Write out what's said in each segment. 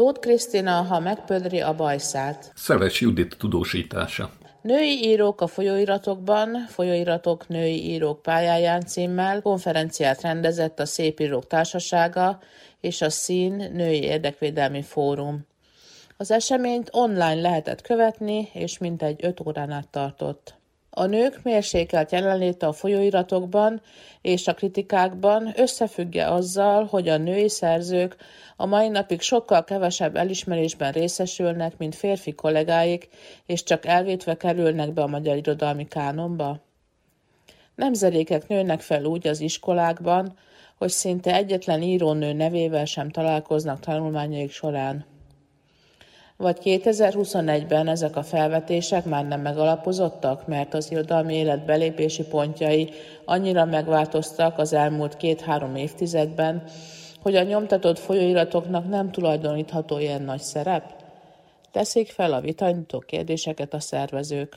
Tóth Krisztina, ha megpödri a bajszát. Szeles Judit tudósítása. Női írók a folyóiratokban, folyóiratok női írók pályáján címmel konferenciát rendezett a Szépírók Társasága és a Szín Női Érdekvédelmi Fórum. Az eseményt online lehetett követni, és mintegy öt órán át tartott. A nők mérsékelt jelenléte a folyóiratokban és a kritikákban összefügge azzal, hogy a női szerzők a mai napig sokkal kevesebb elismerésben részesülnek, mint férfi kollégáik, és csak elvétve kerülnek be a magyar irodalmi kánonba? Nemzedékek nőnek fel úgy az iskolákban, hogy szinte egyetlen írónő nevével sem találkoznak tanulmányaik során. Vagy 2021-ben ezek a felvetések már nem megalapozottak, mert az irodalmi élet belépési pontjai annyira megváltoztak az elmúlt két-három évtizedben, hogy a nyomtatott folyóiratoknak nem tulajdonítható ilyen nagy szerep? Teszik fel a vitanyító kérdéseket a szervezők.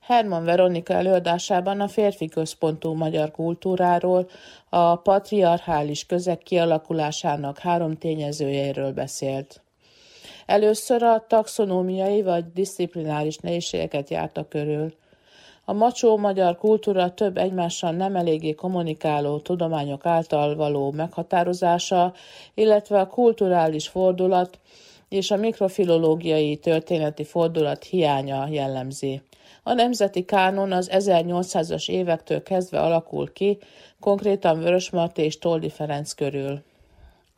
Herman Veronika előadásában a férfi központú magyar kultúráról, a patriarchális közeg kialakulásának három tényezőjéről beszélt. Először a taxonómiai vagy disziplináris nehézségeket járta körül. A macsó magyar kultúra több egymással nem eléggé kommunikáló tudományok által való meghatározása, illetve a kulturális fordulat és a mikrofilológiai történeti fordulat hiánya jellemzi. A nemzeti kánon az 1800-as évektől kezdve alakul ki, konkrétan Vörösmarty és Toldi Ferenc körül.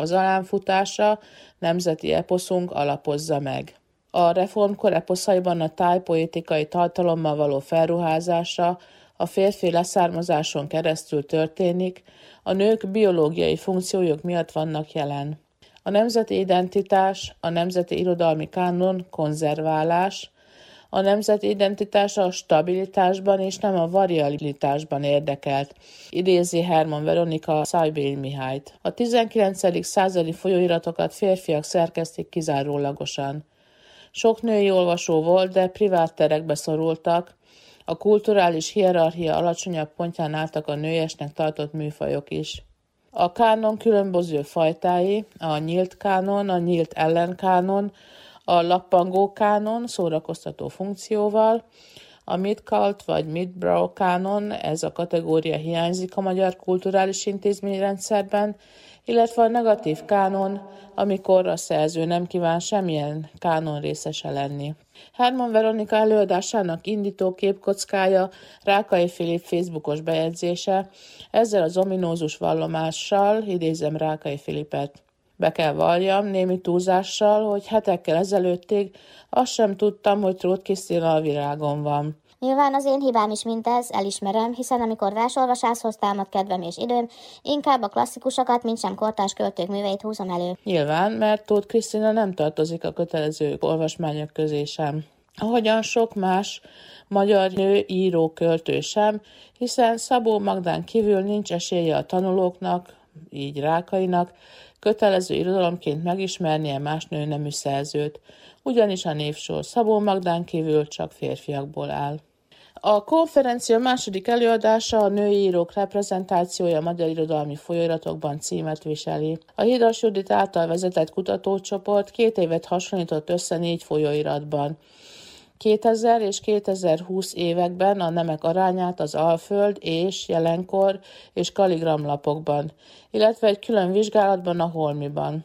Az alánfutása nemzeti eposzunk alapozza meg. A reformkor eposzaiban a tájpoétikai tartalommal való felruházása a férfi leszármazáson keresztül történik, a nők biológiai funkciójuk miatt vannak jelen. A nemzeti identitás, a nemzeti irodalmi kánon konzerválás, a nemzeti identitás a stabilitásban és nem a variabilitásban érdekelt, idézi Herman Veronika Szájbény Mihályt. A 19. századi folyóiratokat férfiak szerkesztik kizárólagosan. Sok női olvasó volt, de privát terekbe szorultak, a kulturális hierarchia alacsonyabb pontján álltak a nőiesnek tartott műfajok is. A kánon különböző fajtái, a nyílt kánon, a nyílt ellenkánon, a lappangó kánon szórakoztató funkcióval, a midcult vagy midbrow kánon, ez a kategória hiányzik a magyar kulturális intézményrendszerben, illetve a negatív kánon, amikor a szerző nem kíván semmilyen kánon részese lenni. Herman Veronika előadásának indító képkockája Rákai Filip Facebookos bejegyzése, ezzel az ominózus vallomással idézem Rákai Filipet. Be kell valljam némi túlzással, hogy hetekkel ezelőttig azt sem tudtam, hogy Trót Krisztina a virágon van. Nyilván az én hibám is mindez, elismerem, hiszen amikor versolvasáshoz támad kedvem és időm, inkább a klasszikusokat, mint sem kortás költők műveit húzom elő. Nyilván, mert Tóth Krisztina nem tartozik a kötelező olvasmányok közé sem. Ahogyan sok más magyar nő író költő sem, hiszen Szabó Magdán kívül nincs esélye a tanulóknak, így Rákainak, kötelező irodalomként megismernie más nőnemű szerzőt, ugyanis a névsor Szabó Magdán kívül csak férfiakból áll. A konferencia második előadása a női írók reprezentációja a magyar irodalmi folyóiratokban címet viseli. A Hidas Judit által vezetett kutatócsoport két évet hasonlított össze négy folyóiratban. 2000 és 2020 években a nemek arányát az Alföld és jelenkor és kaligramlapokban, illetve egy külön vizsgálatban a Holmiban.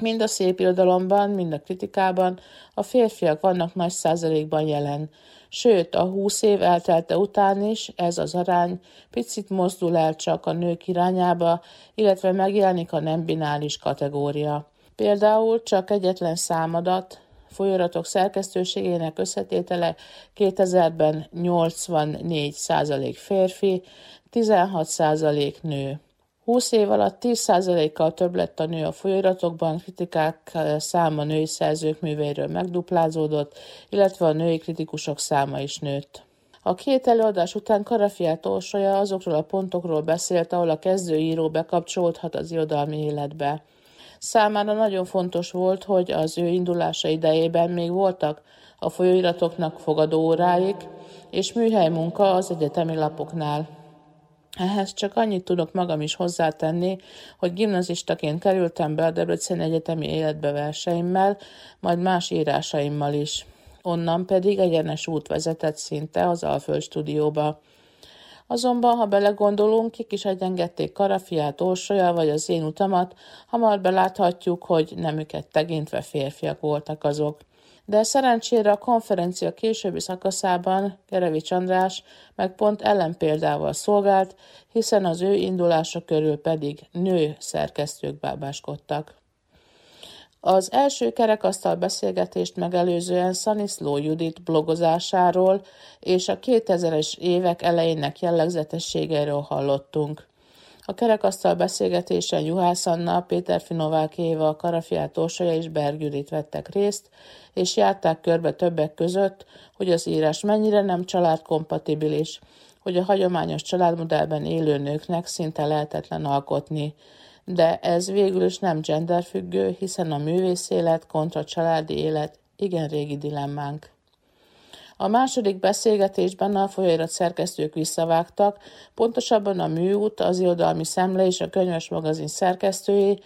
Mind a szép irodalomban, mind a kritikában a férfiak vannak nagy százalékban jelen, sőt a húsz év eltelte után is ez az arány picit mozdul el csak a nők irányába, illetve megjelenik a nem binális kategória. Például csak egyetlen számadat, folyóiratok szerkesztőségének összetétele 2000-ben 84% férfi, 16% nő. 20 év alatt 10%-kal több lett a nő a folyóiratokban, kritikák száma női szerzők műveiről megduplázódott, illetve a női kritikusok száma is nőtt. A két előadás után Karafiát Orsolya azokról a pontokról beszélt, ahol a kezdőíró bekapcsolódhat az irodalmi életbe. Számára nagyon fontos volt, hogy az ő indulása idejében még voltak a folyóiratoknak fogadóóráik és műhely munka az egyetemi lapoknál. Ehhez csak annyit tudok magam is hozzátenni, hogy gimnazistaként kerültem be a Debrecen Egyetemi életbe verseimmel, majd más írásaimmal is. Onnan pedig egyenes út vezetett szinte az Alföld stúdióba. Azonban, ha belegondolunk, kik is egyengedték Karafiát, Orsolya vagy az én utamat, hamar beláthatjuk, hogy nemüket tekintve férfiak voltak azok. De szerencsére a konferencia későbbi szakaszában Gerevics András meg pont ellenpéldával szolgált, hiszen az ő indulása körül pedig nő szerkesztők bábáskodtak. Az első kerekasztal beszélgetést megelőzően Szaniszló Judit blogozásáról és a 2000-es évek elejének jellegzetességeiről hallottunk. A kerekasztal beszélgetésen Juhász Anna, Péter Finovák Éva, Karafiát Orsolya és Berg Judit vettek részt, és járták körbe többek között, hogy az írás mennyire nem családkompatibilis, hogy a hagyományos családmodellben élő nőknek szinte lehetetlen alkotni, de ez végül is nem genderfüggő, hiszen a művész élet kontra családi élet igen régi dilemmánk. A második beszélgetésben a folyóirat szerkesztők visszavágtak, pontosabban a műút, az irodalmi szemle és a könyves magazin szerkesztői,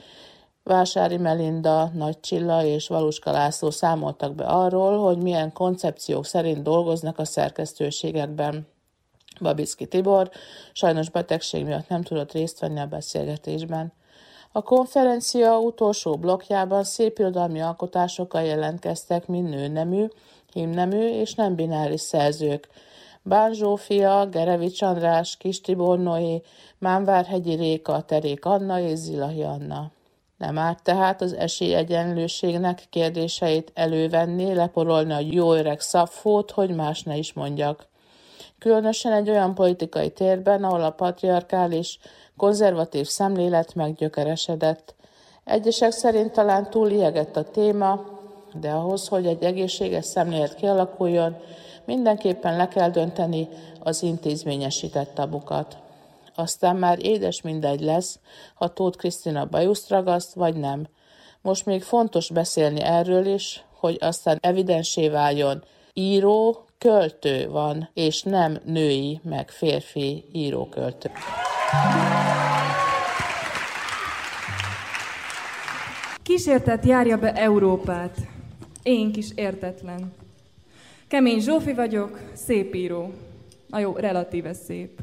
Vásári Melinda, Nagy Csilla és Valuska László számoltak be arról, hogy milyen koncepciók szerint dolgoznak a szerkesztőségekben. Babicki Tibor sajnos betegség miatt nem tudott részt venni a beszélgetésben. A konferencia utolsó blokkjában szépirodalmi alkotásokkal jelentkeztek mind nőnemű, himnemű és nem bináris szerzők. Bán Zsófia, Gerevics András, Kis Tibor Noé, Mámvárhegyi Réka, Terék Anna és Zilahi Anna. Nem árt tehát az esélyegyenlőségnek kérdéseit elővenni, leporolni a jó öreg szapfót, hogy más ne is mondjak. Különösen egy olyan politikai térben, ahol a patriarkális, konzervatív szemlélet meggyökeresedett. Egyesek szerint talán túl liegett a téma, de ahhoz, hogy egy egészséges szemlélet kialakuljon, mindenképpen le kell dönteni az intézményesített tabukat. Aztán már édes mindegy lesz, ha Tóth Krisztina bajuszt ragaszt, vagy nem. Most még fontos beszélni erről is, hogy aztán evidensé váljon. Író, költő van, és nem női, meg férfi író-költő. Kísértet járja be Európát. Én kis értetlen. Kemény Zsófi vagyok, szép író. Na jó, relatíve szép.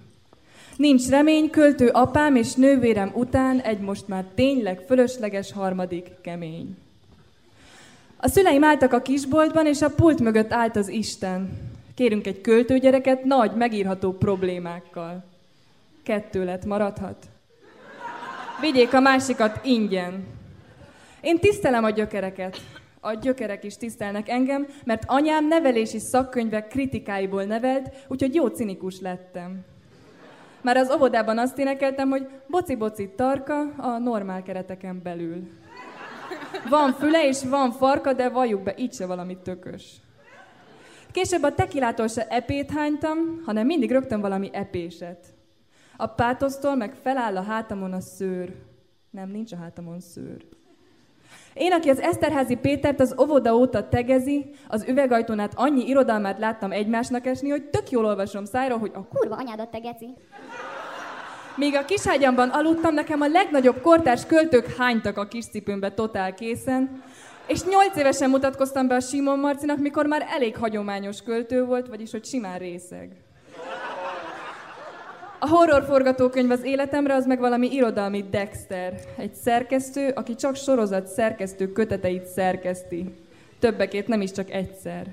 Nincs remény, költő apám és nővérem után egy most már tényleg fölösleges harmadik kemény. A szüleim álltak a kisboltban, és a pult mögött állt az Isten. Kérünk egy költőgyereket nagy, megírható problémákkal. Kettő lett maradhat. Vigyék a másikat ingyen. Én tisztelem a gyökereket. A gyökerek is tisztelnek engem, mert anyám nevelési szakkönyvek kritikáiból nevelt, úgyhogy jó cinikus lettem. Már az óvodában azt énekeltem, hogy boci-boci tarka a normál kereteken belül. Van füle és van farka, de valljuk be, így se valami tökös. Később a tekilától se epét hánytam, hanem mindig rögtön valami epéset. A pátosztól meg feláll a hátamon a szőr. Nem, nincs a hátamon szőr. Én, aki az Eszterházi Pétert az óvoda óta tegezi, az üvegajtónát annyi irodalmát láttam egymásnak esni, hogy tök jól olvasom szájra, hogy a Kurva anyádat te geci. Míg a kiságyamban aludtam, nekem a legnagyobb kortárs költők hánytak a kis cipőmbe totál készen, és nyolc évesen mutatkoztam be a Simon Marcinak, mikor már elég hagyományos költő volt, vagyis hogy simán részeg. A horror forgatókönyv az életemre az meg valami irodalmi Dexter. Egy szerkesztő, aki csak sorozat szerkesztő köteteit szerkeszti. Többekét nem is csak egyszer.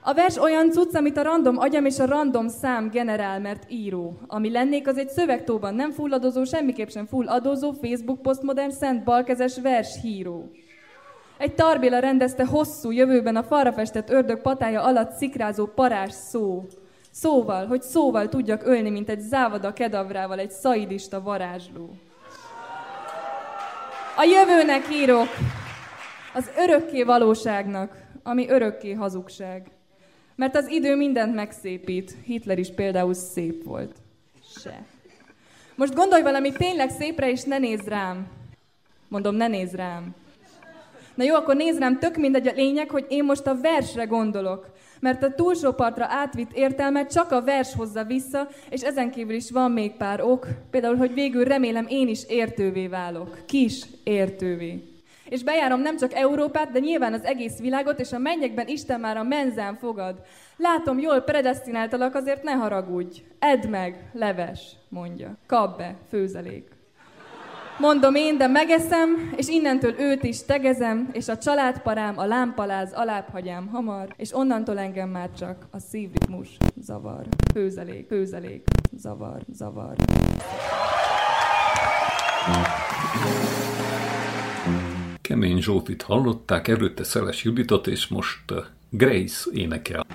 A vers olyan cucc, amit a random agyam és a random szám generál, mert író. Ami lennék, az egy szövegtóban nem fulladozó, semmiképp sem full adózó, Facebook posztmodern, szent balkezes vers híró. Egy tarbéla rendezte hosszú, jövőben a falra festett ördög patája alatt szikrázó parás szó. Szóval, hogy szóval tudjak ölni, mint egy závada kedavrával, egy szaidista varázsló. A jövőnek írok, az örökké valóságnak, ami örökké hazugság. Mert az idő mindent megszépít. Hitler is például szép volt. Se. Most gondolj valami tényleg szépre, és ne nézz rám. Mondom, ne nézz rám. Na jó, akkor nézd rám, tök mindegy a lényeg, hogy én most a versre gondolok. Mert a túlsó partra átvitt értelmet csak a vers hozza vissza, és ezen kívül is van még pár ok. Például, hogy végül remélem én is értővé válok. Kis értővé. És bejárom nem csak Európát, de nyilván az egész világot, és a mennyekben Isten már a menzán fogad. Látom, jól predestináltalak, azért ne haragudj. Edd meg, leves, mondja. Kap be, főzelék. Mondom én, de megeszem, és innentől őt is tegezem, és a családparám, a lámpaláz alább hagyám hamar, és onnantól engem már csak a szívritmus zavar. Főzelék, főzelék, zavar, zavar. Kemény Zsófit hallották, előtte Szeles Juditot, és most uh, Grace énekel.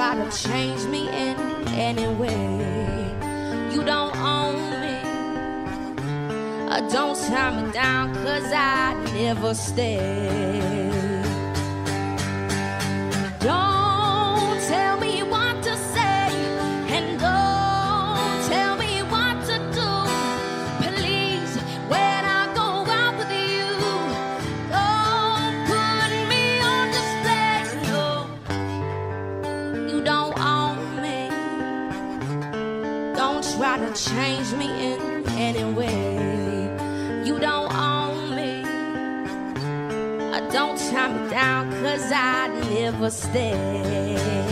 try to change me in any way. You don't own me. Uh, don't tie me down, cause I never stay. change me in any way. You don't own me. Uh, don't tie me down, cause I never stay.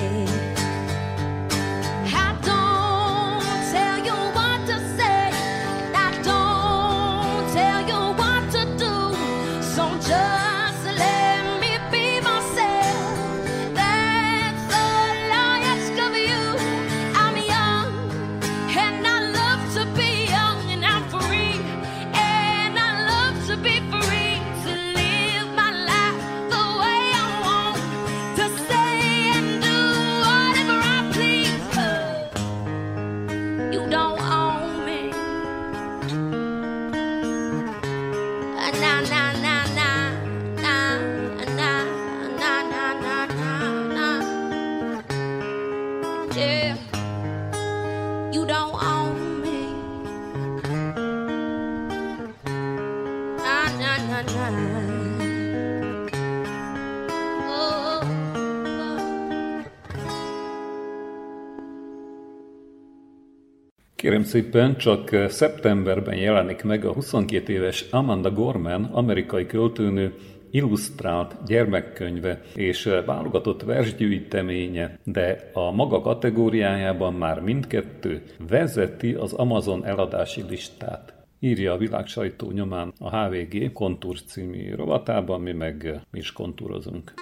Kérem szépen, csak szeptemberben jelenik meg a 22 éves Amanda Gorman, amerikai költőnő, illusztrált gyermekkönyve és válogatott versgyűjteménye, de a maga kategóriájában már mindkettő vezeti az Amazon eladási listát. Írja a világ nyomán a HVG Kontúr című rovatában, mi meg mi is kontúrozunk.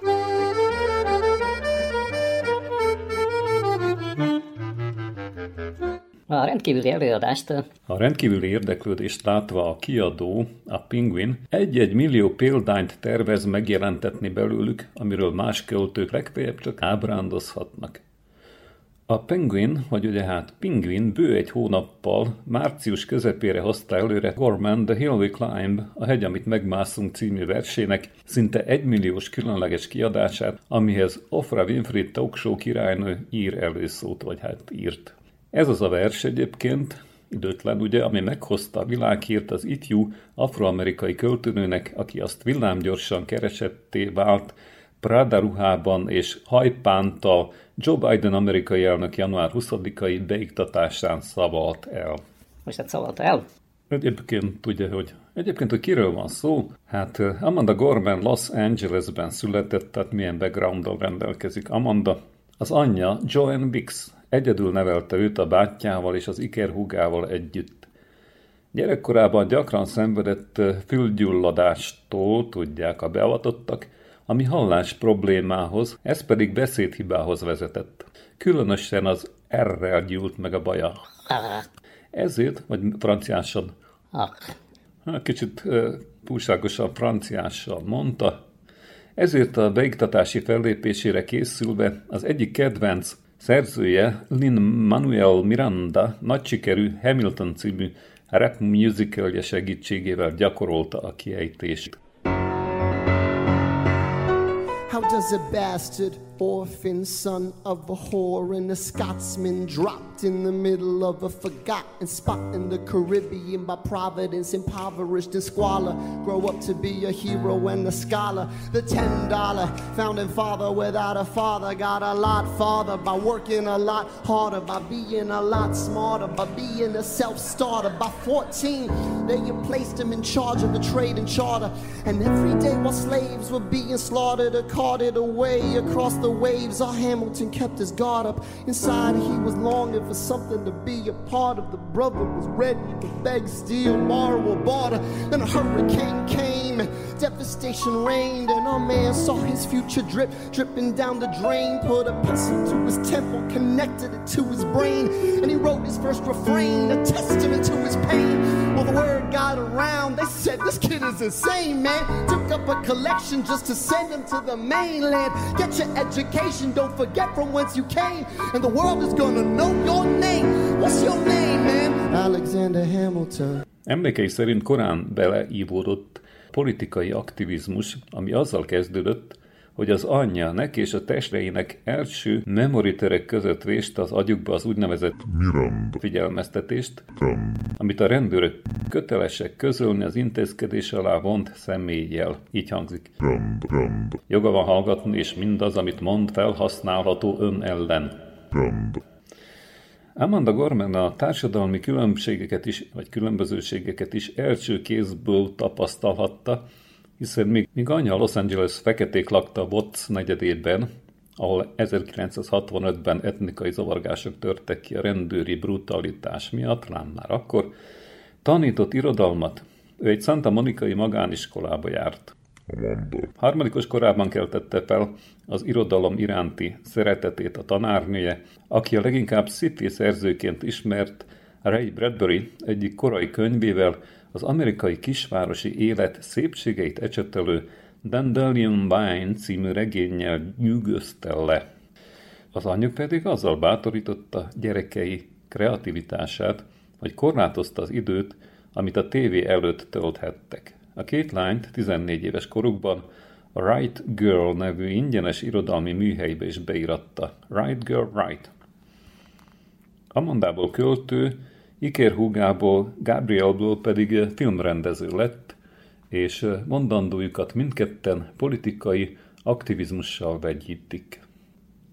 A rendkívüli előadást... A rendkívüli érdeklődést látva a kiadó, a Penguin, egy-egy millió példányt tervez megjelentetni belőlük, amiről más költők legfeljebb csak ábrándozhatnak. A Penguin, vagy ugye hát Penguin bő egy hónappal, március közepére hozta előre Gorman The Hill We Climb, a hegy, amit megmászunk című versének szinte egymilliós különleges kiadását, amihez Ofra Winfrey talkshow királynő ír előszót, vagy hát írt. Ez az a vers egyébként, időtlen ugye, ami meghozta a világhírt az ifjú afroamerikai költőnőnek, aki azt villámgyorsan keresetté vált, Prada ruhában és hajpántal Joe Biden amerikai elnök január 20-ai beiktatásán szavalt el. Most hát szavalt el? Egyébként tudja, hogy egyébként, hogy kiről van szó? Hát eh, Amanda Gorman Los Angelesben született, tehát milyen backgrounddal rendelkezik Amanda. Az anyja Joanne Bix egyedül nevelte őt a bátyjával és az ikerhúgával együtt. Gyerekkorában gyakran szenvedett fülgyulladástól, tudják a beavatottak, ami hallás problémához, ez pedig beszédhibához vezetett. Különösen az R-rel gyúlt meg a baja. Ezért, vagy franciásan, hát kicsit túlságosan franciással mondta, ezért a beiktatási fellépésére készülve az egyik kedvenc szerzője Lin Manuel Miranda nagy sikerű Hamilton című rap musicalje segítségével gyakorolta a kiejtést. How does a bastard orphan son of a whore and a Scotsman dropped in the middle of a forgotten spot in the Caribbean by providence, impoverished and squalor. Grow up to be a hero and a scholar. The ten dollar founding father without a father got a lot farther by working a lot harder, by being a lot smarter, by being a self starter. By 14, they placed him in charge of the trade and charter. And every day while slaves were being slaughtered or carted away across the the waves, our Hamilton kept his guard up. Inside, he was longing for something to be a part of. The brother was ready to beg, steal, borrow, or barter. Then a hurricane came devastation reigned, and our man saw his future drip, dripping down the drain. Put a pencil to his temple, connected it to his brain, and he wrote his first refrain, a testament to his pain. Well, the word got around, they said this kid is insane, man. Took up a collection just to send him to the mainland. Get your education education. Don't forget from whence you came, and the world is gonna know your name. What's your name, man? Alexander Hamilton. Emlékei szerint korán beleívódott politikai aktivizmus, ami azzal kezdődött, hogy az anyja neki és a testreinek első memoriterek között vést az agyukba az úgynevezett Miranda figyelmeztetést, Miranda. amit a rendőrök kötelesek közölni az intézkedés alá vont személlyel. Így hangzik. Miranda. Miranda. Joga van hallgatni, és mindaz, amit mond, felhasználható ön ellen. Miranda. Amanda Gorman a társadalmi különbségeket is, vagy különbözőségeket is első kézből tapasztalhatta, hiszen még, még anyja Los Angeles feketék lakta Watts negyedében, ahol 1965-ben etnikai zavargások törtek ki a rendőri brutalitás miatt, rám már akkor, tanított irodalmat. Ő egy Santa Monikai magániskolába járt. Harmadikos korában keltette fel az irodalom iránti szeretetét a tanárnője, aki a leginkább sci szerzőként ismert Ray Bradbury egyik korai könyvével az amerikai kisvárosi élet szépségeit ecsetelő Dandelion Vine című regénnyel nyűgözte le. Az anyjuk pedig azzal bátorította gyerekei kreativitását, hogy korlátozta az időt, amit a tévé előtt tölthettek. A két lányt 14 éves korukban a Right Girl nevű ingyenes irodalmi műhelybe is beiratta. Right Girl, Right. Amandából költő, Iker húgából, Gabrielből pedig filmrendező lett, és mondandójukat mindketten politikai aktivizmussal vegyítik.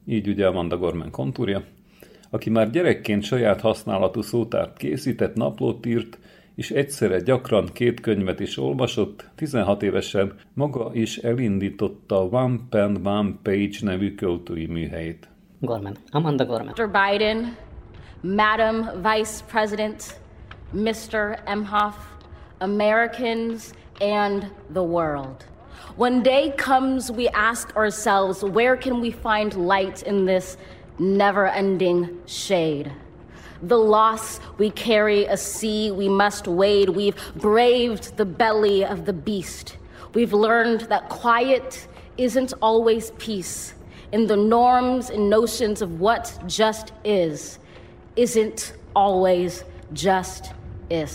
Így ugye Amanda Gorman kontúrja, aki már gyerekként saját használatú szótárt készített, naplót írt, és egyszerre gyakran két könyvet is olvasott, 16 évesen maga is elindította a One Pen One Page nevű költői műhelyét. Gorman. Amanda Gorman. Mr. Biden Madam Vice President, Mr. Emhoff, Americans, and the world. When day comes, we ask ourselves, where can we find light in this never ending shade? The loss we carry, a sea we must wade. We've braved the belly of the beast. We've learned that quiet isn't always peace in the norms and notions of what just is isn't always just is.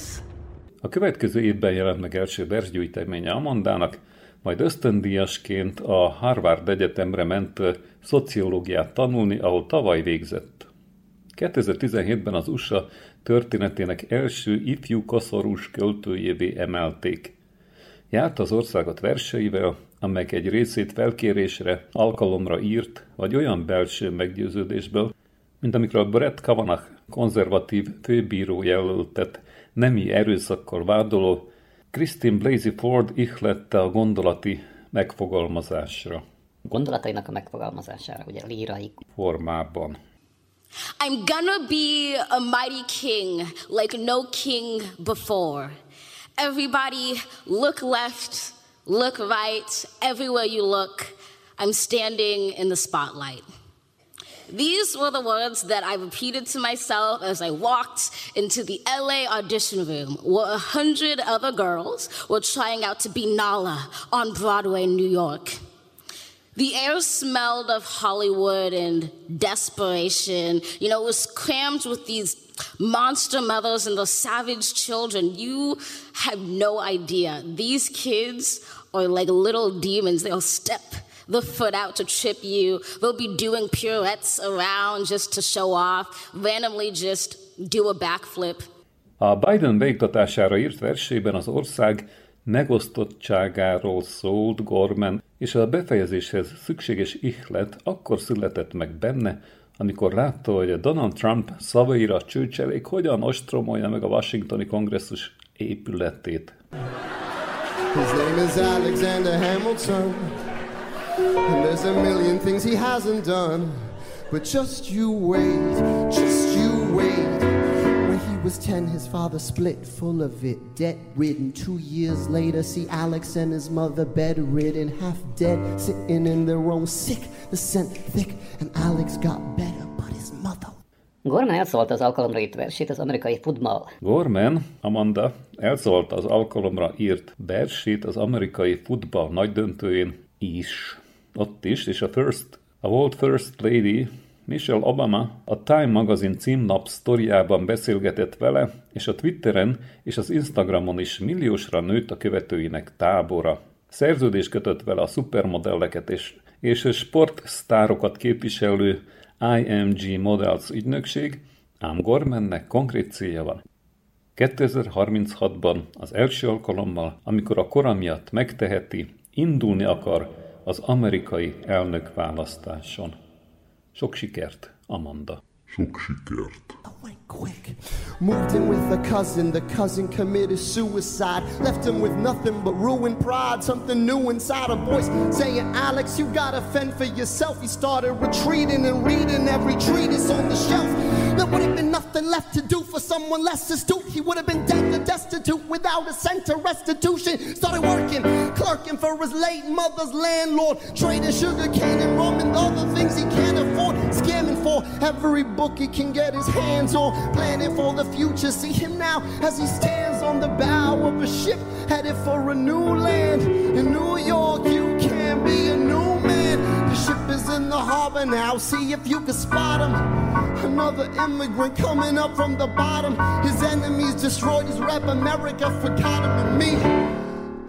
A következő évben jelent meg első versgyűjteménye Amandának, majd ösztöndíjasként a Harvard Egyetemre ment szociológiát tanulni, ahol tavaly végzett. 2017-ben az USA történetének első ifjú koszorús költőjévé emelték. Járt az országot verseivel, amelyek egy részét felkérésre, alkalomra írt, vagy olyan belső meggyőződésből, mint amikor a Brett Kavanaugh konzervatív főbíró jelöltet nemi erőszakkal vádoló Christine Blasey Ford ihlette a gondolati megfogalmazásra. Gondolatainak a megfogalmazására, ugye lírai formában. I'm gonna be a mighty king like no king before. Everybody look left, look right, everywhere you look, I'm standing in the spotlight. These were the words that I repeated to myself as I walked into the LA audition room where a hundred other girls were trying out to be Nala on Broadway New York. The air smelled of Hollywood and desperation. You know, it was crammed with these monster mothers and the savage children. You have no idea. These kids are like little demons. They'll step the foot out to trip you. They'll be doing pirouettes around just to show off, randomly just do a backflip. A Biden beiktatására írt versében az ország megosztottságáról szólt Gorman, és a befejezéshez szükséges ihlet akkor született meg benne, amikor látta, hogy Donald Trump szavaira csőcselék hogyan ostromolja meg a Washingtoni kongresszus épületét. His name is Alexander Hamilton. And there's a million things he hasn't done. But just you wait, just you wait. When he was 10, his father split full of it, debt ridden. Two years later, see Alex and his mother bedridden, half dead, sitting in their own sick, the scent thick. And Alex got better, but his mother Gorman elszólta az alkalomra írt versét az amerikai futball. Gorman, Amanda, elszólta az alkalomra írt versét az amerikai futball nagydöntőjén is ott is, és a First, a World First Lady, Michelle Obama a Time magazin címnap sztoriában beszélgetett vele, és a Twitteren és az Instagramon is milliósra nőtt a követőinek tábora. Szerződés kötött vele a szupermodelleket és, és sportsztárokat képviselő IMG Models ügynökség, ám Gormannek konkrét célja van. 2036-ban az első alkalommal, amikor a kora miatt megteheti, indulni akar az amerikai elnökválasztáson. Sok sikert, Amanda! Sok sikert! Oh quick. Moved in with a cousin, the cousin committed suicide. Left him with nothing but ruined pride. Something new inside a voice saying, Alex, you gotta fend for yourself. He started retreating and reading every treatise on the shelf. There would have been nothing left to do for someone less astute. He would have been dead and destitute without a cent of restitution. Started working, clerking for his late mother's landlord, trading sugar cane and rum and other things he can't afford. Scamming for every book he can get his hands on planning for the future. See him now as he stands on the bow of a ship headed for a new land. In New York, in the harbor now. See if you can spot him. Another immigrant coming up from the bottom. His enemies destroyed his rap. America forgot him and me.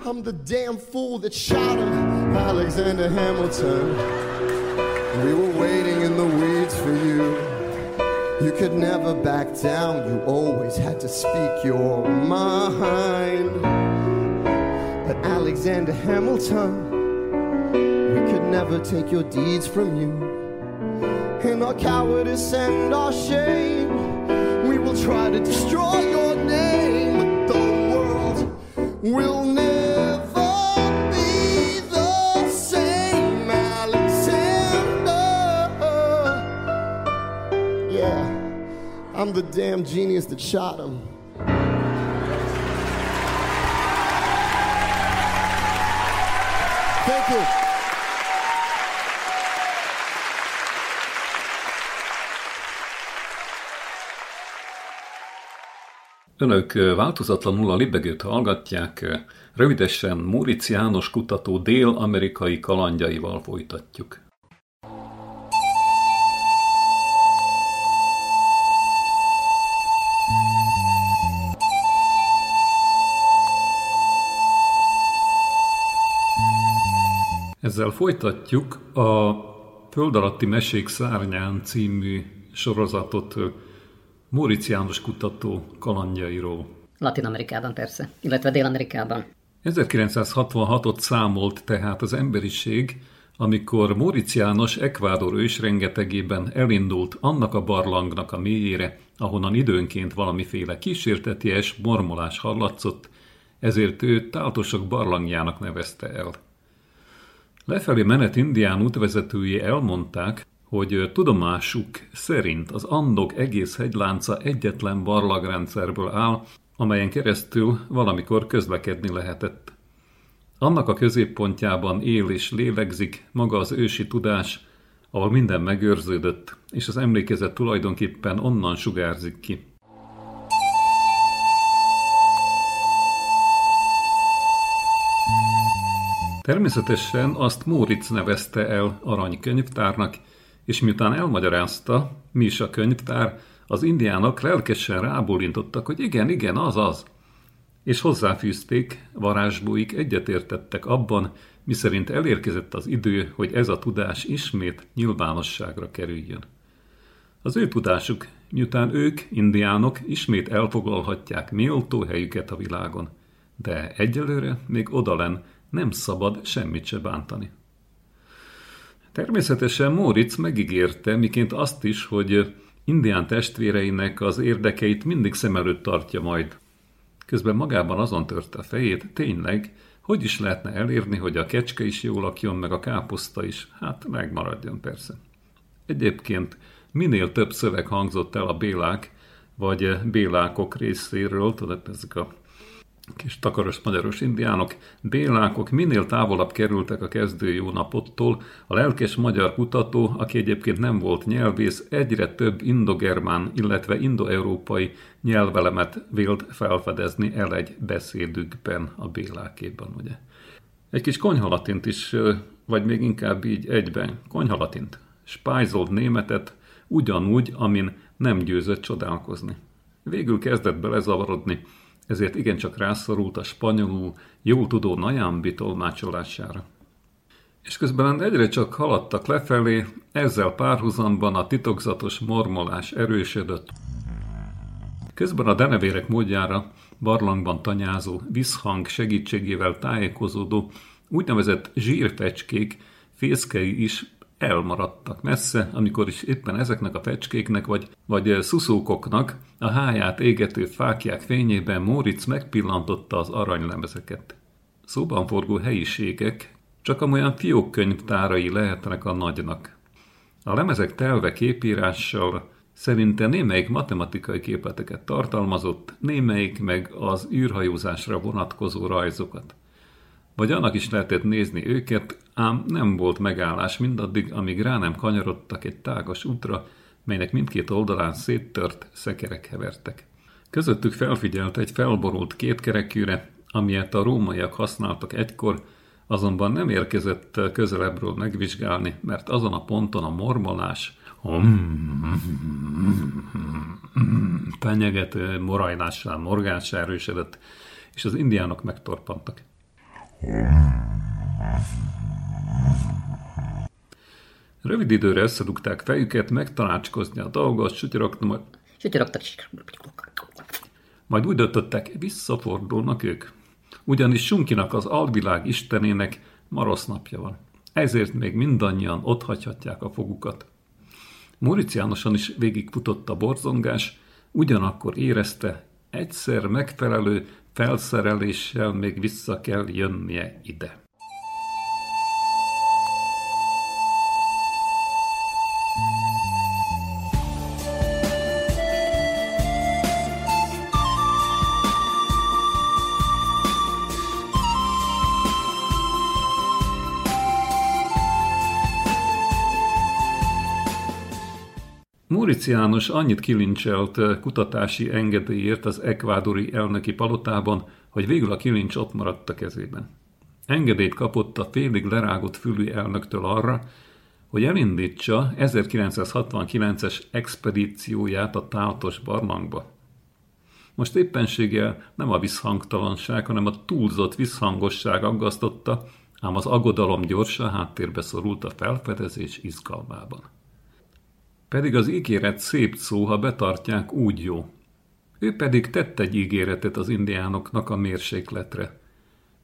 I'm the damn fool that shot him, Alexander Hamilton. We were waiting in the weeds for you. You could never back down, you always had to speak your mind. But Alexander Hamilton, never take your deeds from you. In our cowardice and our shame, we will try to destroy your name, but the world will never. Be the same, Alexander. Yeah, I'm the damn genius that shot him. Thank you. Önök változatlanul a libegőt hallgatják, rövidesen Móricz János kutató dél-amerikai kalandjaival folytatjuk. Ezzel folytatjuk a Föld alatti mesék szárnyán című sorozatot Móricz János kutató kalandjairól. Latin Amerikában persze, illetve Dél-Amerikában. 1966-ot számolt tehát az emberiség, amikor Móricz János Ekvádor ős rengetegében elindult annak a barlangnak a mélyére, ahonnan időnként valamiféle kísérteties mormolás hallatszott, ezért ő Táltosok barlangjának nevezte el. Lefelé menet indián útvezetői elmondták, hogy tudomásuk szerint az Andok egész hegylánca egyetlen barlagrendszerből áll, amelyen keresztül valamikor közlekedni lehetett. Annak a középpontjában él és lélegzik maga az ősi tudás, ahol minden megőrződött, és az emlékezet tulajdonképpen onnan sugárzik ki. Természetesen azt Móric nevezte el aranykönyvtárnak, és miután elmagyarázta, mi is a könyvtár, az indiának lelkesen rábólintottak, hogy igen, igen, az az. És hozzáfűzték, varázsbóik egyetértettek abban, miszerint elérkezett az idő, hogy ez a tudás ismét nyilvánosságra kerüljön. Az ő tudásuk, miután ők, indiánok, ismét elfoglalhatják méltó helyüket a világon, de egyelőre még odalen nem szabad semmit se bántani. Természetesen Móricz megígérte, miként azt is, hogy indián testvéreinek az érdekeit mindig szem előtt tartja majd. Közben magában azon törte a fejét, tényleg, hogy is lehetne elérni, hogy a kecske is jól lakjon, meg a káposzta is? Hát megmaradjon persze. Egyébként minél több szöveg hangzott el a Bélák, vagy Bélákok részéről, tudod, ezek a kis takaros magyaros indiánok, bélákok minél távolabb kerültek a kezdő jó napottól, a lelkes magyar kutató, aki egyébként nem volt nyelvész, egyre több indogermán, illetve indoeurópai nyelvelemet vélt felfedezni el egy beszédükben a bélákéban, ugye. Egy kis konyhalatint is, vagy még inkább így egyben, konyhalatint, spájzolt németet, ugyanúgy, amin nem győzött csodálkozni. Végül kezdett belezavarodni, ezért igencsak rászorult a spanyolul jól tudó Najambi tolmácsolására. És közben egyre csak haladtak lefelé, ezzel párhuzamban a titokzatos mormolás erősödött. Közben a denevérek módjára barlangban tanyázó, visszhang segítségével tájékozódó, úgynevezett zsírfecskék fészkei is elmaradtak messze, amikor is éppen ezeknek a fecskéknek vagy, vagy szuszókoknak a háját égető fákják fényében Móric megpillantotta az aranylemezeket. Szóban forgó helyiségek csak amolyan fiókkönyvtárai lehetnek a nagynak. A lemezek telve képírással szerinte némelyik matematikai képleteket tartalmazott, némelyik meg az űrhajózásra vonatkozó rajzokat vagy annak is lehetett nézni őket, ám nem volt megállás mindaddig, amíg rá nem kanyarodtak egy tágas útra, melynek mindkét oldalán széttört szekerek hevertek. Közöttük felfigyelt egy felborult kétkerekűre, amilyet a rómaiak használtak egykor, azonban nem érkezett közelebbről megvizsgálni, mert azon a ponton a mormolás, penyegető morajlással morgássá erősödött, és az indiánok megtorpantak. Rövid időre összedugták fejüket, megtanácskozni a dolgot, sütyorogtak, majd... Majd úgy döntöttek, visszafordulnak ők. Ugyanis Sunkinak az alvilág istenének marosz napja van. Ezért még mindannyian ott hagyhatják a fogukat. Móricz Jánoson is végigfutott a borzongás, ugyanakkor érezte, egyszer megfelelő felszereléssel még vissza kell jönnie ide. Móricz János annyit kilincselt kutatási engedélyért az ekvádori elnöki palotában, hogy végül a kilincs ott maradt a kezében. Engedélyt kapott a félig lerágott fülű elnöktől arra, hogy elindítsa 1969-es expedícióját a Táltos barlangba. Most éppenséggel nem a visszhangtalanság, hanem a túlzott visszhangosság aggasztotta, ám az aggodalom gyorsan háttérbe szorult a felfedezés izgalmában. Pedig az ígéret szép szó, ha betartják, úgy jó. Ő pedig tett egy ígéretet az indiánoknak a mérsékletre.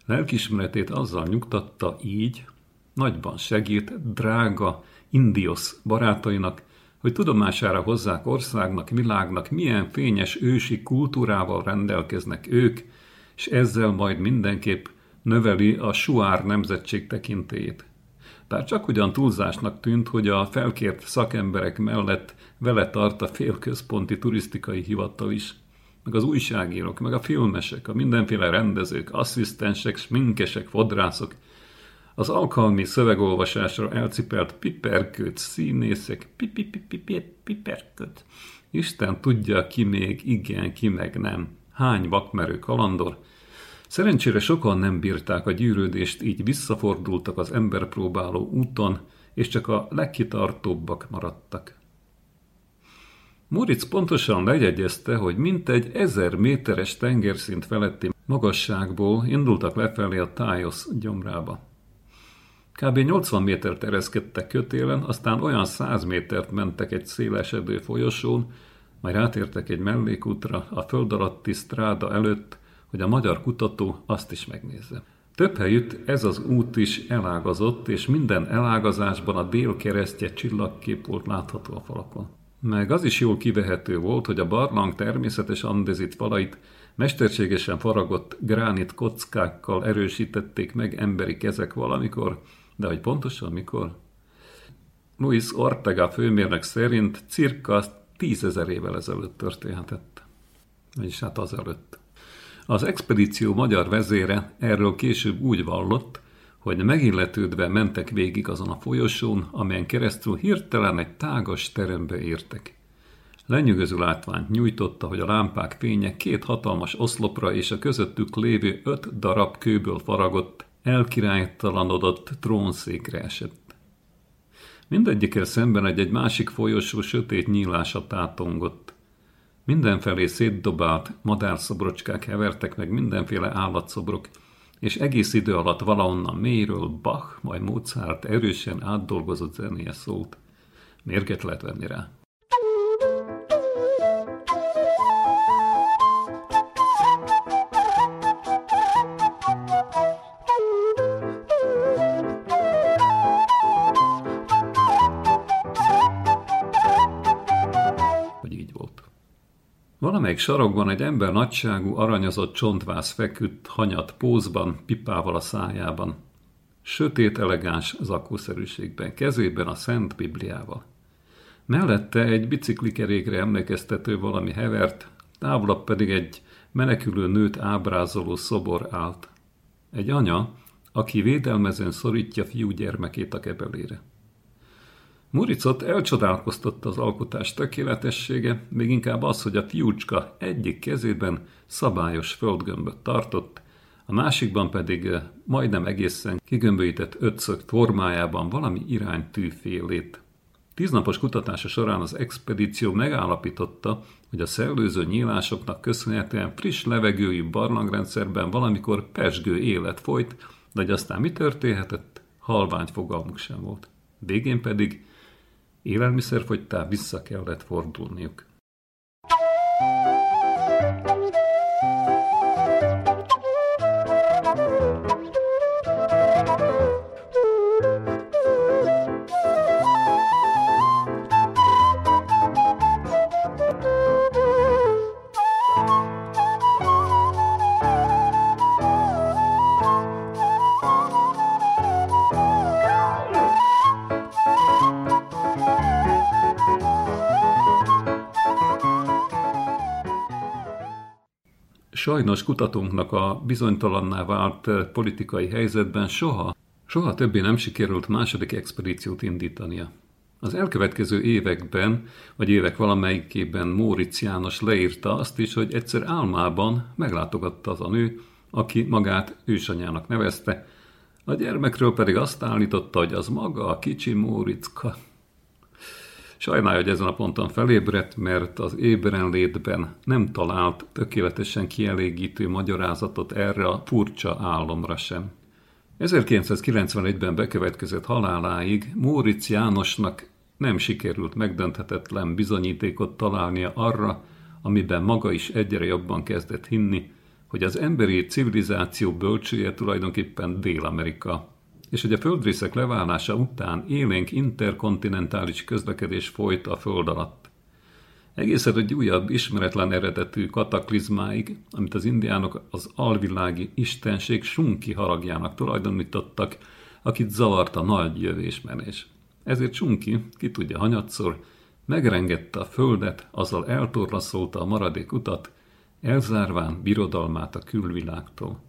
Lelkismeretét azzal nyugtatta így, nagyban segít drága Indiosz barátainak, hogy tudomására hozzák országnak, világnak, milyen fényes ősi kultúrával rendelkeznek ők, és ezzel majd mindenképp növeli a Suár nemzetség tekintélyét. Bár csak ugyan túlzásnak tűnt, hogy a felkért szakemberek mellett vele tart a félközponti turisztikai hivatal is, meg az újságírók, meg a filmesek, a mindenféle rendezők, asszisztensek, sminkesek, fodrászok, az alkalmi szövegolvasásra elcipelt piperköt, színészek, piperköt. Isten tudja, ki még igen, ki meg nem. Hány vakmerő kalandor. Szerencsére sokan nem bírták a gyűrődést, így visszafordultak az emberpróbáló úton, és csak a legkitartóbbak maradtak. Moritz pontosan legyegyezte, hogy mintegy ezer méteres tengerszint feletti magasságból indultak lefelé a Tájosz gyomrába. Kb. 80 métert ereszkedtek kötélen, aztán olyan 100 métert mentek egy szélesedő folyosón, majd rátértek egy mellékútra a föld alatti stráda előtt, hogy a magyar kutató azt is megnézze. Több helyütt ez az út is elágazott, és minden elágazásban a dél keresztje csillagkép volt látható a falakon. Meg az is jól kivehető volt, hogy a barlang természetes andezit falait mesterségesen faragott gránit kockákkal erősítették meg emberi kezek valamikor, de hogy pontosan mikor? Luis Ortega főmérnök szerint cirka tízezer évvel ezelőtt történhetett. Vagyis hát azelőtt. Az expedíció magyar vezére erről később úgy vallott, hogy megilletődve mentek végig azon a folyosón, amelyen keresztül hirtelen egy tágas terembe értek. Lenyűgöző látványt nyújtotta, hogy a lámpák fénye két hatalmas oszlopra és a közöttük lévő öt darab kőből faragott, elkirálytalanodott trónszékre esett. Mindegyikkel szemben egy-egy másik folyosó sötét nyílása tátongott. Mindenfelé szétdobált madárszobrocskák hevertek meg mindenféle állatszobrok, és egész idő alatt valahonnan mélyről Bach, majd Mozart erősen átdolgozott zenéje szólt. Mérget lehet venni rá. Valamelyik sarokban egy ember nagyságú, aranyozott csontvász feküdt, hanyat pózban, pipával a szájában. Sötét, elegáns zakószerűségben, kezében a Szent Bibliával. Mellette egy biciklikerékre emlékeztető valami hevert, távolabb pedig egy menekülő nőt ábrázoló szobor állt. Egy anya, aki védelmezőn szorítja fiú gyermekét a kebelére. Muricot elcsodálkoztatta az alkotás tökéletessége, még inkább az, hogy a fiúcska egyik kezében szabályos földgömböt tartott, a másikban pedig eh, majdnem egészen kigömböített ötszög formájában valami iránytűfélét. Tíznapos kutatása során az expedíció megállapította, hogy a szellőző nyílásoknak köszönhetően friss levegői barlangrendszerben valamikor pesgő élet folyt, de hogy aztán mi történhetett, halvány fogalmuk sem volt. Végén pedig élelmiszerfogytá vissza kellett fordulniuk. Sajnos kutatónknak a bizonytalanná vált politikai helyzetben soha, soha többé nem sikerült második expedíciót indítania. Az elkövetkező években, vagy évek valamelyikében Móricz János leírta azt is, hogy egyszer álmában meglátogatta az a nő, aki magát ősanyának nevezte, a gyermekről pedig azt állította, hogy az maga a kicsi Móriczka. Sajnálja, hogy ezen a ponton felébredt, mert az ébrenlétben nem talált tökéletesen kielégítő magyarázatot erre a furcsa álomra sem. 1991-ben bekövetkezett haláláig Móricz Jánosnak nem sikerült megdönthetetlen bizonyítékot találnia arra, amiben maga is egyre jobban kezdett hinni, hogy az emberi civilizáció bölcsője tulajdonképpen Dél-Amerika, és hogy a földrészek leválása után élénk interkontinentális közlekedés folyt a föld alatt. Egészen egy újabb, ismeretlen eredetű kataklizmáig, amit az indiánok az alvilági istenség Sunki haragjának tulajdonítottak, akit zavart a nagy jövésmenés. Ezért Sunki, ki tudja hanyatszor, megrengette a földet, azzal eltorlaszolta a maradék utat, elzárván birodalmát a külvilágtól.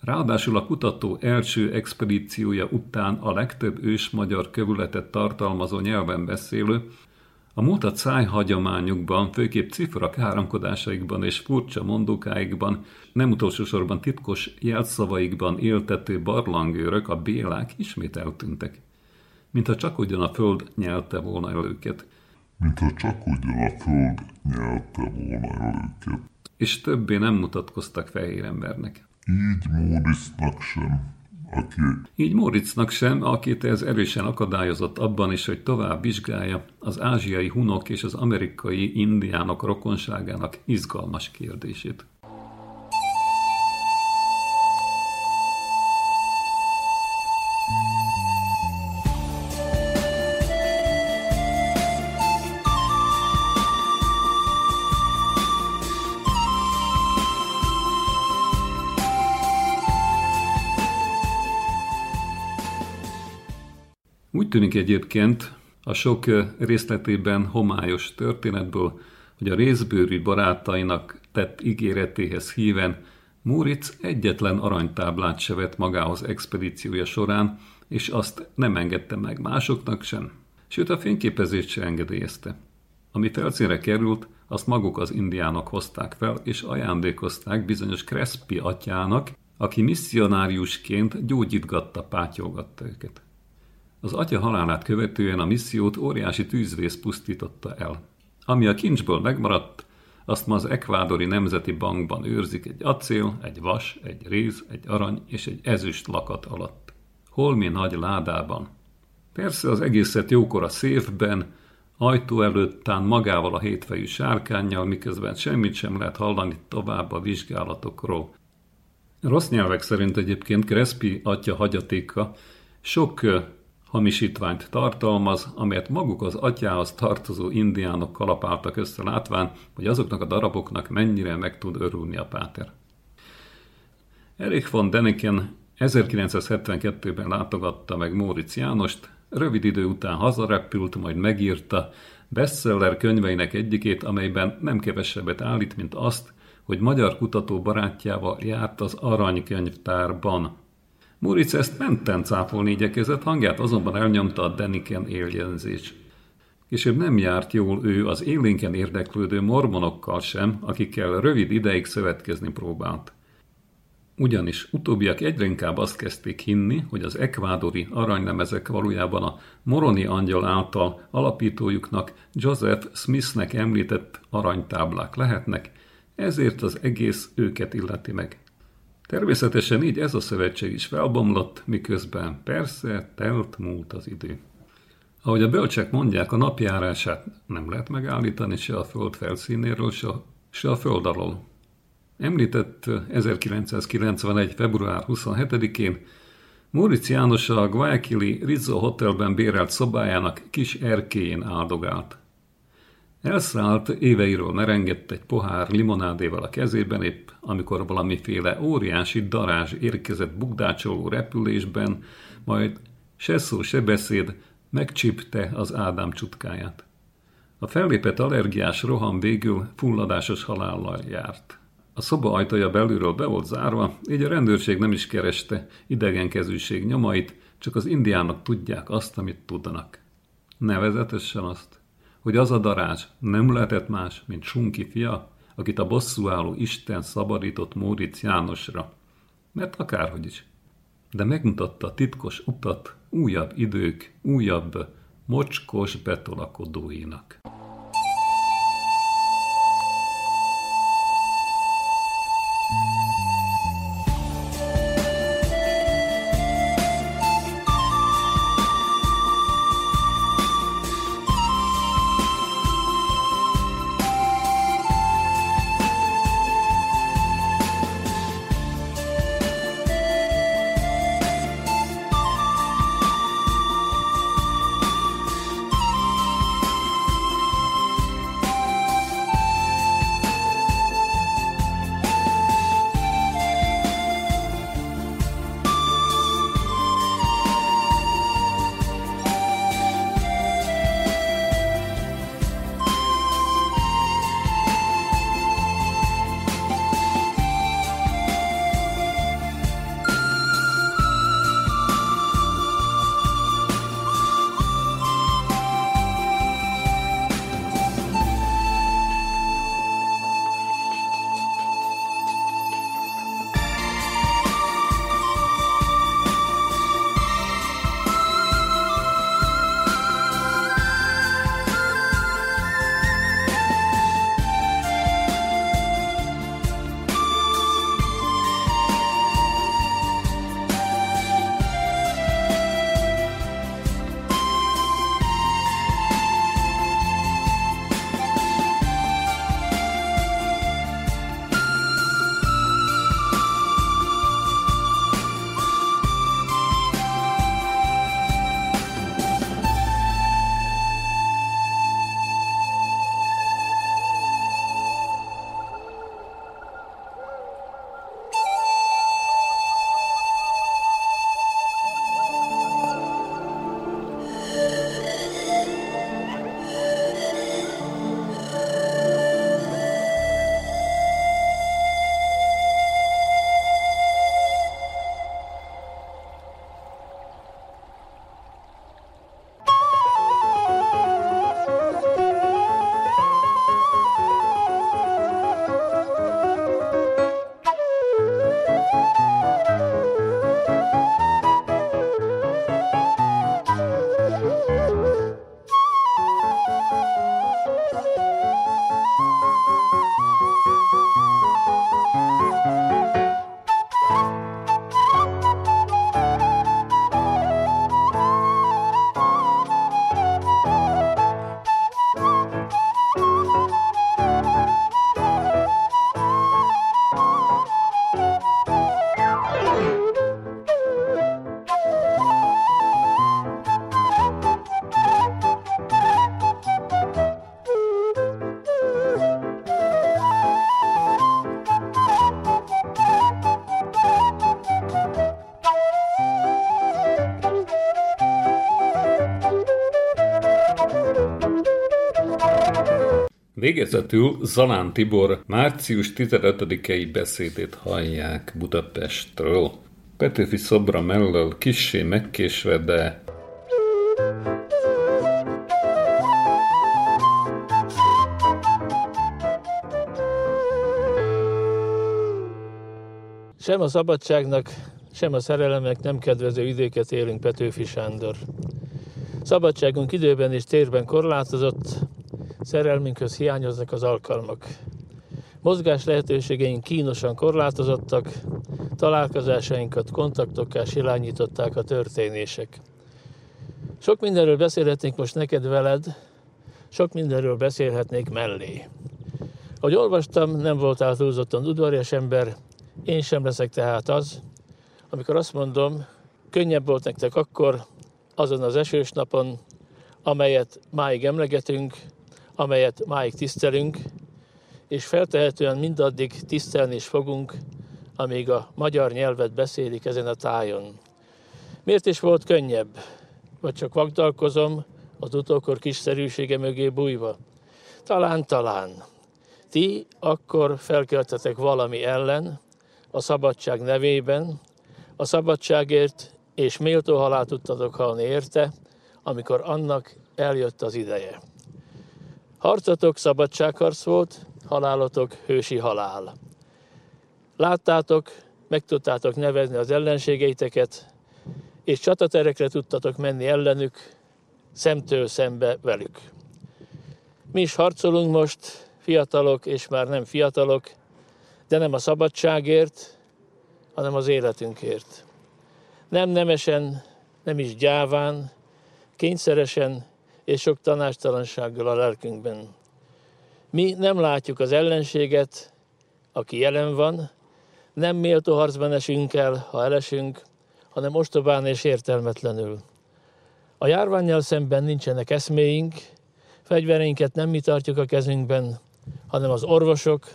Ráadásul a kutató első expedíciója után a legtöbb ős magyar kövületet tartalmazó nyelven beszélő, a mutat szájhagyományukban, főképp cifra káromkodásaikban és furcsa mondókáikban, nem utolsó sorban titkos jelszavaikban éltető barlangőrök, a bélák ismét eltűntek. Mintha csak ugyan a föld nyelte volna el őket. Mintha csak ugyan a föld nyelte volna el őket. És többé nem mutatkoztak fehér embernek. Így Móricznak sem, aki... Így Moritznak sem, akit ez erősen akadályozott abban is, hogy tovább vizsgálja az ázsiai hunok és az amerikai indiánok rokonságának izgalmas kérdését. Úgy tűnik egyébként a sok részletében homályos történetből, hogy a részbőrű barátainak tett ígéretéhez híven Múric egyetlen aranytáblát se vett magához expedíciója során, és azt nem engedte meg másoknak sem, sőt a fényképezést se engedélyezte. Ami felszínre került, azt maguk az indiánok hozták fel, és ajándékozták bizonyos Crespi atyának, aki misszionáriusként gyógyítgatta, pátyolgatta őket. Az atya halálát követően a missziót óriási tűzvész pusztította el. Ami a kincsből megmaradt, azt ma az Ekvádori Nemzeti Bankban őrzik egy acél, egy vas, egy réz, egy arany és egy ezüst lakat alatt. Holmi nagy ládában. Persze az egészet jókor a széfben, ajtó előtt tán magával a hétfejű sárkányjal, miközben semmit sem lehet hallani tovább a vizsgálatokról. Rossz nyelvek szerint egyébként Crespi atya hagyatéka sok hamisítványt tartalmaz, amelyet maguk az atyához tartozó indiánok kalapáltak össze látván, hogy azoknak a daraboknak mennyire meg tud örülni a páter. Erich von Deniken 1972-ben látogatta meg Móricz Jánost, rövid idő után hazarepült, majd megírta bestseller könyveinek egyikét, amelyben nem kevesebbet állít, mint azt, hogy magyar kutató barátjával járt az aranykönyvtárban, Muric ezt menten cáfolni igyekezett, hangját azonban elnyomta a Deniken éljenzés. Később nem járt jól ő az élénken érdeklődő mormonokkal sem, akikkel rövid ideig szövetkezni próbált. Ugyanis utóbbiak egyre inkább azt kezdték hinni, hogy az ekvádori aranylemezek valójában a moroni angyal által alapítójuknak Joseph Smithnek említett aranytáblák lehetnek, ezért az egész őket illeti meg. Természetesen így ez a szövetség is felbomlott, miközben persze telt múlt az idő. Ahogy a bölcsek mondják, a napjárását nem lehet megállítani se a föld felszínéről, se, se a föld alól. Említett 1991. február 27-én Móricz János a Guayaquili Rizzo Hotelben bérelt szobájának kis erkéjén áldogált. Elszállt, éveiről merengett egy pohár limonádéval a kezében, épp amikor valamiféle óriási darázs érkezett bugdácsoló repülésben, majd se szó, se beszéd megcsipte az Ádám csutkáját. A fellépett allergiás roham végül fulladásos halállal járt. A szoba ajtaja belülről be volt zárva, így a rendőrség nem is kereste idegenkezűség nyomait, csak az indiánok tudják azt, amit tudnak. Nevezetesen azt, hogy az a darázs nem lehetett más, mint Sunki fia, akit a bosszúálló Isten szabadított Móricz Jánosra. Mert akárhogy is. De megmutatta a titkos utat újabb idők, újabb mocskos betolakodóinak. Végezetül Zalán Tibor március 15-i beszédét hallják Budapestről. Petőfi szobra mellől kissé megkésve, de Sem a szabadságnak, sem a szerelemnek nem kedvező időket élünk Petőfi Sándor. Szabadságunk időben és térben korlátozott, szerelmünkhöz hiányoznak az alkalmak. Mozgás lehetőségeink kínosan korlátozottak, találkozásainkat kontaktokká silányították a történések. Sok mindenről beszélhetnék most neked veled, sok mindenről beszélhetnék mellé. Ahogy olvastam, nem voltál túlzottan udvarias ember, én sem leszek tehát az, amikor azt mondom, könnyebb volt nektek akkor, azon az esős napon, amelyet máig emlegetünk, amelyet máig tisztelünk, és feltehetően mindaddig tisztelni is fogunk, amíg a magyar nyelvet beszélik ezen a tájon. Miért is volt könnyebb? Vagy csak vagdalkozom az utókor kiszerűsége mögé bújva? Talán, talán. Ti akkor felkeltetek valami ellen, a szabadság nevében, a szabadságért és méltó halált tudtatok halni érte, amikor annak eljött az ideje. Harcotok szabadságharc volt, halálotok hősi halál. Láttátok, meg tudtátok nevezni az ellenségeiteket, és csataterekre tudtatok menni ellenük, szemtől szembe velük. Mi is harcolunk most, fiatalok és már nem fiatalok, de nem a szabadságért, hanem az életünkért. Nem nemesen, nem is gyáván, kényszeresen és sok tanástalansággal a lelkünkben. Mi nem látjuk az ellenséget, aki jelen van, nem méltó harcban esünk el, ha elesünk, hanem ostobán és értelmetlenül. A járványjal szemben nincsenek eszméink, fegyvereinket nem mi tartjuk a kezünkben, hanem az orvosok,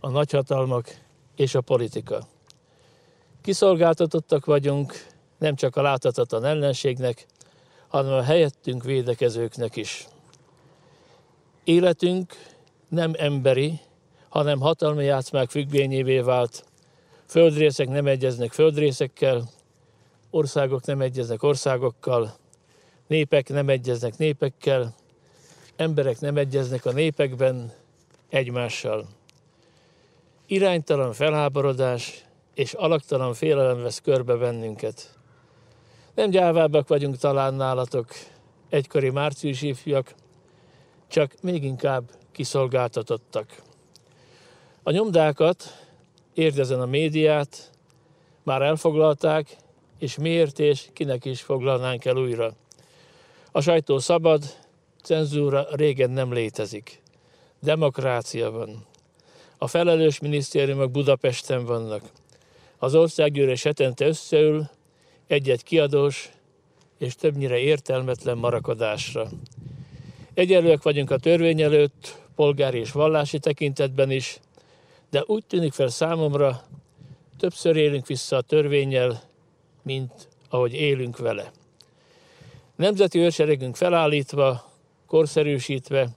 a nagyhatalmak és a politika. Kiszolgáltatottak vagyunk nem csak a láthatatlan ellenségnek, hanem a helyettünk védekezőknek is. Életünk nem emberi, hanem hatalmi játszmák függvényévé vált. Földrészek nem egyeznek földrészekkel, országok nem egyeznek országokkal, népek nem egyeznek népekkel, emberek nem egyeznek a népekben egymással. Iránytalan felháborodás és alaktalan félelem vesz körbe bennünket. Nem gyávábbak vagyunk talán nálatok, egykori március ifjak, csak még inkább kiszolgáltatottak. A nyomdákat, érdezen a médiát, már elfoglalták, és miért és kinek is foglalnánk el újra. A sajtó szabad, cenzúra régen nem létezik. Demokrácia van. A felelős minisztériumok Budapesten vannak. Az országgyűlés hetente összeül, egy-egy kiadós és többnyire értelmetlen marakodásra. Egyelőek vagyunk a törvény előtt, polgári és vallási tekintetben is, de úgy tűnik fel számomra, többször élünk vissza a törvényel, mint ahogy élünk vele. Nemzeti őrseregünk felállítva, korszerűsítve,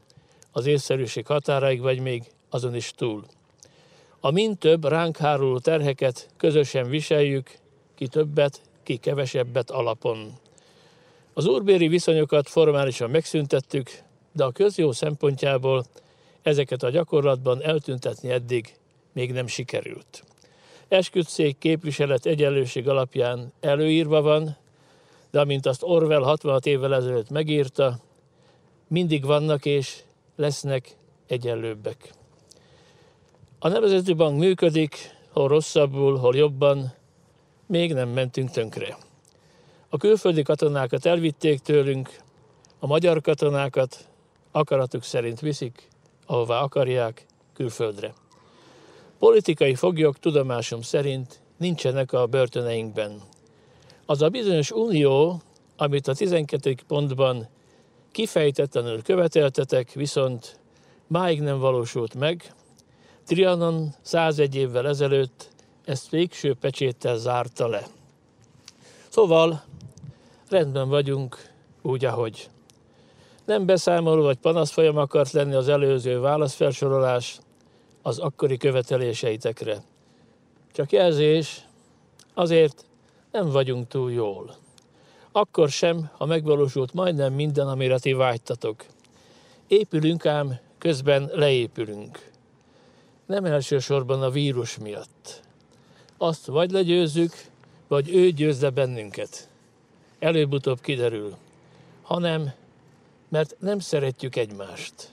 az észszerűség határaig vagy még azon is túl. A mind több ránk háruló terheket közösen viseljük, ki többet, ki kevesebbet alapon. Az úrbéri viszonyokat formálisan megszüntettük, de a közjó szempontjából ezeket a gyakorlatban eltüntetni eddig még nem sikerült. Esküdszék képviselet egyenlőség alapján előírva van, de amint azt Orwell 66 évvel ezelőtt megírta, mindig vannak és lesznek egyenlőbbek. A Nemzeti Bank működik, hol rosszabbul, hol jobban, még nem mentünk tönkre. A külföldi katonákat elvitték tőlünk, a magyar katonákat akaratuk szerint viszik, ahová akarják, külföldre. Politikai foglyok tudomásom szerint nincsenek a börtöneinkben. Az a bizonyos unió, amit a 12. pontban kifejtetlenül követeltetek, viszont máig nem valósult meg, Trianon 101 évvel ezelőtt ezt végső pecséttel zárta le. Szóval rendben vagyunk úgy, ahogy. Nem beszámoló vagy panaszfolyam akart lenni az előző válaszfelsorolás az akkori követeléseitekre. Csak jelzés, azért nem vagyunk túl jól. Akkor sem, ha megvalósult majdnem minden, amire ti vágytatok. Épülünk ám, közben leépülünk. Nem elsősorban a vírus miatt. Azt vagy legyőzzük, vagy ő győzze bennünket. Előbb-utóbb kiderül. Hanem, mert nem szeretjük egymást.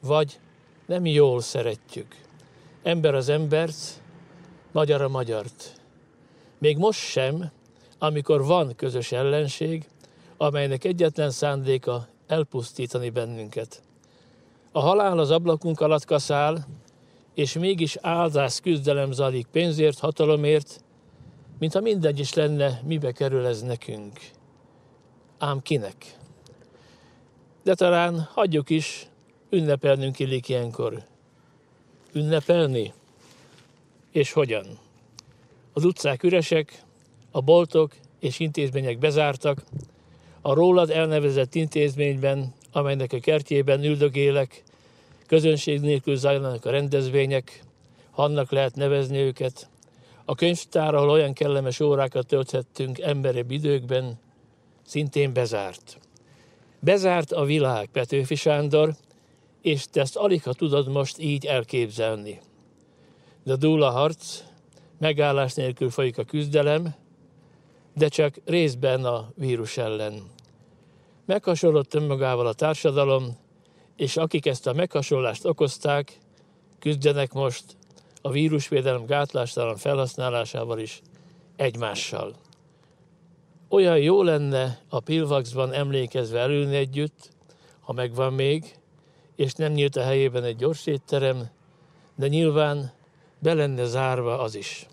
Vagy nem jól szeretjük. Ember az embert, magyar a magyart. Még most sem, amikor van közös ellenség, amelynek egyetlen szándéka elpusztítani bennünket. A halál az ablakunk alatt kaszál, és mégis áldás küzdelem zajlik pénzért, hatalomért, mintha mindegy is lenne, mibe kerül ez nekünk. Ám kinek? De talán hagyjuk is, ünnepelnünk illik ilyenkor. Ünnepelni? És hogyan? Az utcák üresek, a boltok és intézmények bezártak, a rólad elnevezett intézményben, amelynek a kertjében üldögélek, közönség nélkül zajlanak a rendezvények, annak lehet nevezni őket. A könyvtár, ahol olyan kellemes órákat tölthettünk emberebb időkben, szintén bezárt. Bezárt a világ, Petőfi Sándor, és te ezt alig ha tudod most így elképzelni. De dúl a harc, megállás nélkül folyik a küzdelem, de csak részben a vírus ellen. Meghasonlott önmagával a társadalom, és akik ezt a meghasonlást okozták, küzdenek most a vírusvédelem gátlástalan felhasználásával is egymással. Olyan jó lenne a Pilvaxban emlékezve elülni együtt, ha megvan még, és nem nyílt a helyében egy gyors étterem, de nyilván be lenne zárva az is.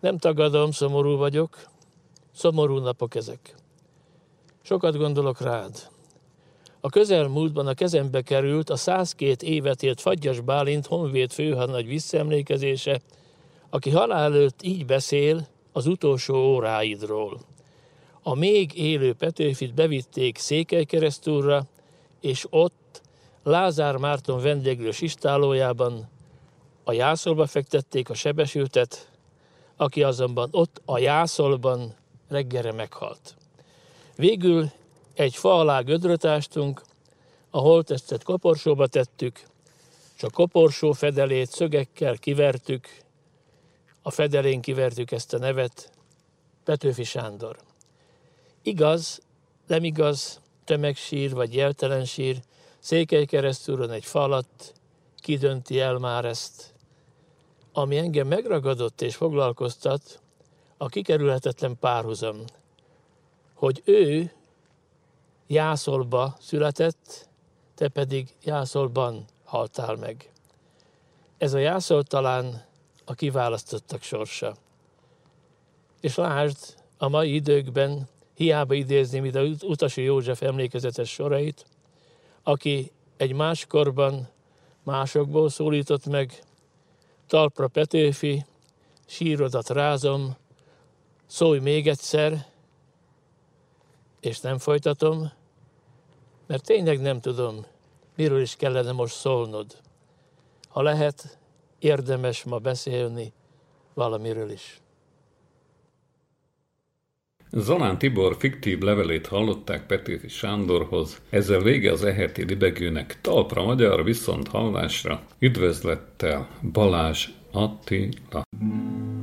Nem tagadom, szomorú vagyok, szomorú napok ezek. Sokat gondolok rád. A közelmúltban a kezembe került a 102 évet élt Fagyas Bálint honvéd főhadnagy visszaemlékezése, aki halál előtt így beszél az utolsó óráidról. A még élő Petőfit bevitték Székelykeresztúrra, és ott Lázár Márton vendéglős istálójában a jászolba fektették a sebesültet, aki azonban ott a jászolban reggelre meghalt. Végül egy fa alá gödröt ástunk, a holttestet koporsóba tettük, és a koporsó fedelét szögekkel kivertük, a fedelén kivertük ezt a nevet, Petőfi Sándor. Igaz, nem igaz, tömegsír vagy jeltelen sír, Székely keresztúron egy falat, kidönti el már ezt. Ami engem megragadott és foglalkoztat, a kikerülhetetlen párhuzam, hogy ő Jászolba született, te pedig Jászolban haltál meg. Ez a Jászol talán a kiválasztottak sorsa. És lásd, a mai időkben hiába idézni, mint a Utasi József emlékezetes sorait, aki egy máskorban másokból szólított meg, talpra Petőfi, sírodat rázom, szólj még egyszer, és nem folytatom, mert tényleg nem tudom, miről is kellene most szólnod. Ha lehet, érdemes ma beszélni valamiről is. Zalán Tibor fiktív levelét hallották Petőfi Sándorhoz, ezzel vége az eheti libegőnek talpra magyar viszont hallásra. Üdvözlettel Balázs Attila.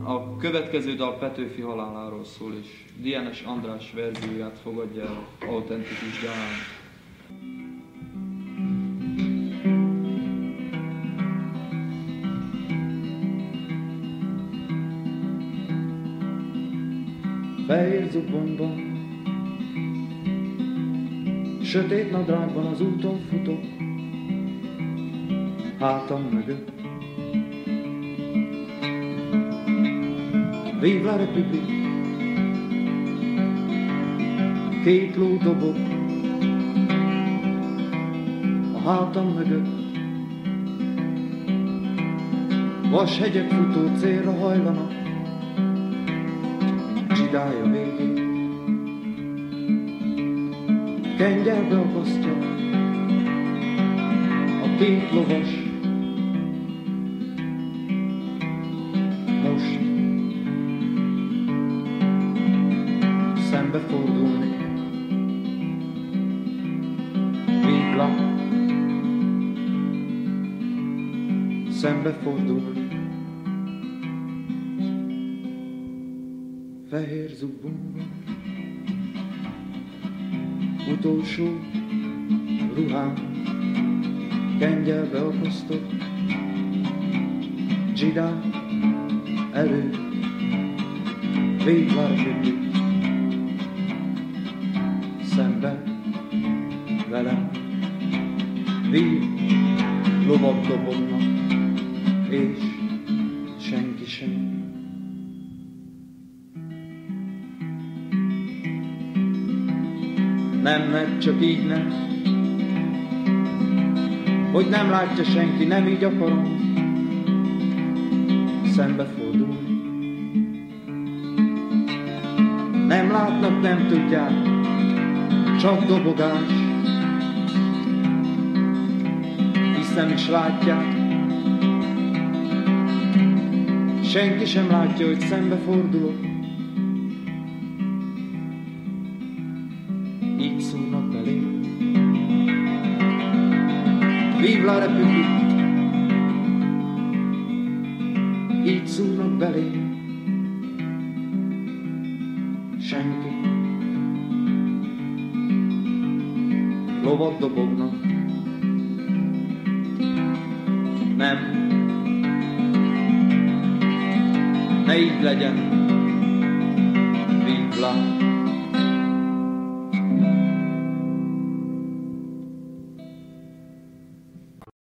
A következő dal Petőfi haláláról szól, és Dienes András verzióját fogadja el autentikus dalán. Fehér zubbonyban, sötét nadrágban az úton futok, hátam mögött. Vive la Republik, két ló a hátam mögött. Vashegyek futó célra hajlanak, csidája végén. kengyelbe akasztja a két lovas. Most szembefordulni. Végla szembefordulni. Fehér zubbonban utolsó ruhám kengyelbe akasztott Dzsidá elő végvárfüggő szembe velem vív lovak Nem, nem, csak így nem. Hogy nem látja senki, nem így akarom szembefordulni. Nem látnak, nem tudják, csak dobogás. Hiszem is látják, senki sem látja, hogy szembefordulok. La République! Így szólnak belém. Senki. Lovat dobognak. Nem. Ne így legyen.